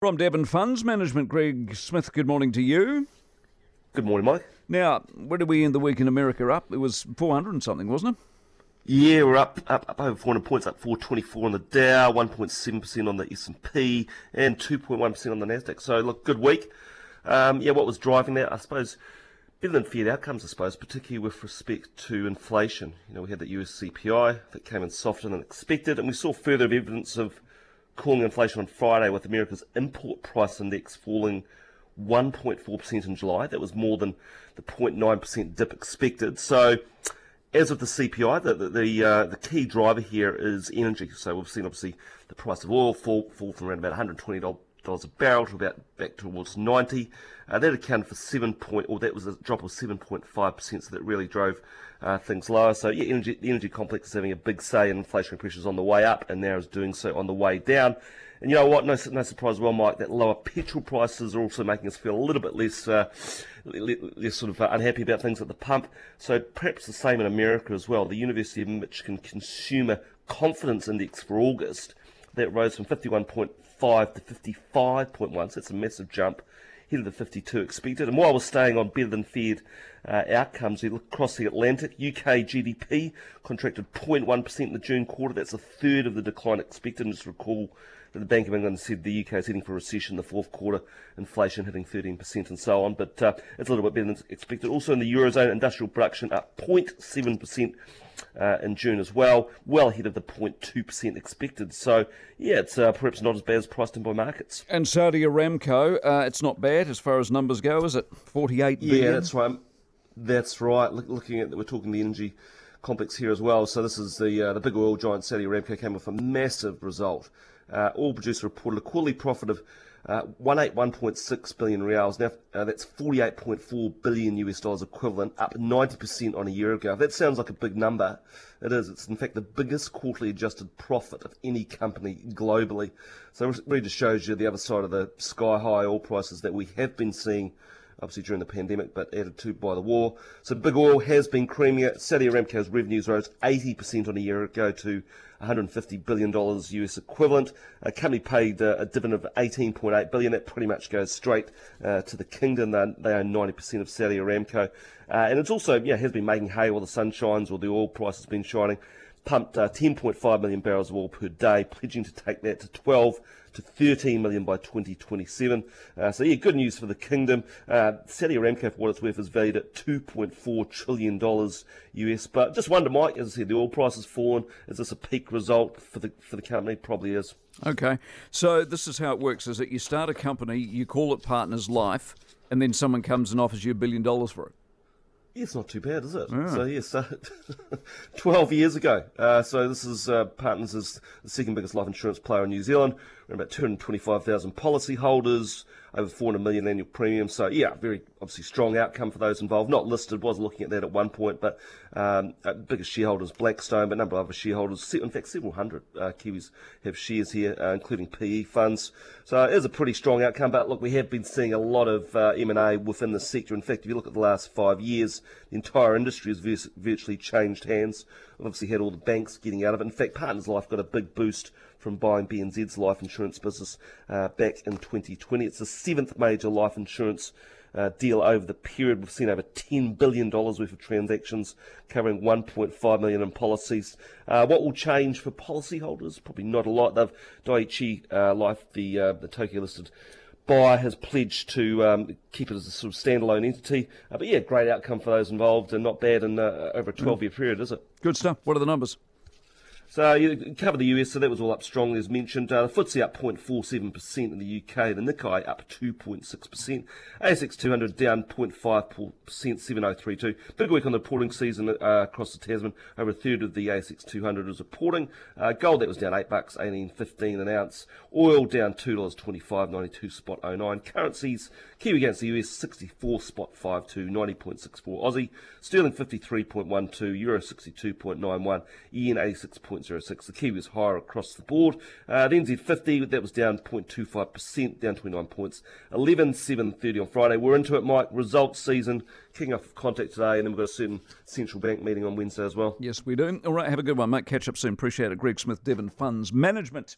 From Devon Funds Management, Greg Smith, good morning to you. Good morning, Mike. Now, where did we end the week in America up? It was 400 and something, wasn't it? Yeah, we're up, up, up over 400 points, up 424 on the Dow, 1.7% on the S&P, and 2.1% on the Nasdaq. So, look, good week. Um, yeah, what was driving that? I suppose better than feared outcomes, I suppose, particularly with respect to inflation. You know, we had that US CPI that came in softer than expected, and we saw further evidence of cooling inflation on Friday with America's import price index falling 1.4% in July. That was more than the 0.9% dip expected. So, as of the CPI, the the the, uh, the, key driver here is energy. So we've seen obviously the price of oil fall fall from around about 120 dollars a barrel to about back towards 90. Uh, that accounted for seven point, or that was a drop of 7.5 percent. So that really drove uh, things lower. So yeah, energy, the energy complex is having a big say in inflationary pressures on the way up, and now is doing so on the way down. And you know what? No, no surprise, well, Mike, that lower petrol prices are also making us feel a little bit less, uh, less sort of uh, unhappy about things at the pump. So perhaps the same in America as well. The University of Michigan Consumer Confidence Index for August that rose from 51.5 to 55.1. So it's a massive jump ahead of the 52 expected. And while we're staying on better than feared uh, outcomes, we look across the Atlantic. UK GDP contracted 0.1% in the June quarter. That's a third of the decline expected. And just recall that the Bank of England said the UK is heading for recession in the fourth quarter, inflation hitting 13% and so on. But uh, it's a little bit better than expected. Also in the Eurozone, industrial production up 0.7% uh, in June as well, well ahead of the 0.2% expected. So, yeah, it's uh, perhaps not as bad as priced in by markets. And Saudi Aramco, uh, it's not bad as far as numbers go, is it? 48 billion? Yeah, that's right. That's right. Look, looking at, we're talking the energy complex here as well. So this is the uh, the big oil giant Saudi Aramco came with a massive result. Uh, oil producer reported a quarterly profit of uh, 181.6 billion riyals. Now, uh, that's 48.4 billion US dollars equivalent, up 90% on a year ago. That sounds like a big number. It is. It's in fact the biggest quarterly adjusted profit of any company globally. So it really just shows you the other side of the sky high oil prices that we have been seeing obviously during the pandemic, but added to by the war. So big oil has been creamier. Saudi Aramco's revenues rose 80% on a year ago to 150 billion dollars US equivalent. A company paid uh, a dividend of 18.8 billion. That pretty much goes straight uh, to the kingdom. They, they own 90% of Saudi Aramco, uh, and it's also yeah has been making hay while the sun shines or the oil price has been shining pumped uh, 10.5 million barrels of oil per day, pledging to take that to 12 to 13 million by 2027. Uh, so yeah, good news for the kingdom. Uh, Saudi Aramco, for what it's worth, is valued at 2.4 trillion dollars US. But just wonder, Mike, as I said, the oil price has fallen. Is this a peak result for the for the company? Probably is. Okay, so this is how it works: is that you start a company, you call it Partners Life, and then someone comes and offers you a billion dollars for it. It's not too bad, is it? Yeah. So yes, uh, 12 years ago. Uh, so this is uh, Partners is the second biggest life insurance player in New Zealand. About 225,000 policyholders, over 400 million annual premium. So yeah, very obviously strong outcome for those involved. Not listed, was looking at that at one point, but um, uh, biggest shareholders Blackstone, but a number of other shareholders. In fact, several hundred uh, Kiwis have shares here, uh, including PE funds. So it is a pretty strong outcome. But look, we have been seeing a lot of uh, M&A within the sector. In fact, if you look at the last five years, the entire industry has virtually changed hands. We've obviously had all the banks getting out of it. In fact, Partners Life got a big boost from buying BNZ's life insurance business uh, back in 2020. It's the seventh major life insurance uh, deal over the period. We've seen over $10 billion worth of transactions covering 1.5 million in policies. Uh, what will change for policyholders? Probably not a lot. They've Dai-ichi uh, Life, the, uh, the Tokyo listed buyer has pledged to um, keep it as a sort of standalone entity. Uh, but yeah, great outcome for those involved and not bad in uh, over a 12 year period, is it? Good stuff. What are the numbers? So you cover the US, so that was all up strongly as mentioned. Uh, the FTSE up 0.47% in the UK, the Nikkei up 2.6%, ASX 200 down 0.5%, 7032. Big week on the reporting season uh, across the Tasman. Over a third of the ASX 200 is reporting. Uh, gold that was down 8 bucks, 18.15 an ounce. Oil down $2.25, 92 spot 09. Currencies, Kiwi against the US 64 spot 52, 90.64 Aussie. Sterling 53.12, Euro 62.91, Yen 86. 0.06. The Kiwi was higher across the board. Uh, the NZ50, that was down 0.25%, down 29 points. 11.730 on Friday. We're into it, Mike. Results season kicking off contact today, and then we've got a certain central bank meeting on Wednesday as well. Yes, we do. All right, have a good one, mate. Catch up soon. Appreciate it. Greg Smith, Devon Funds Management.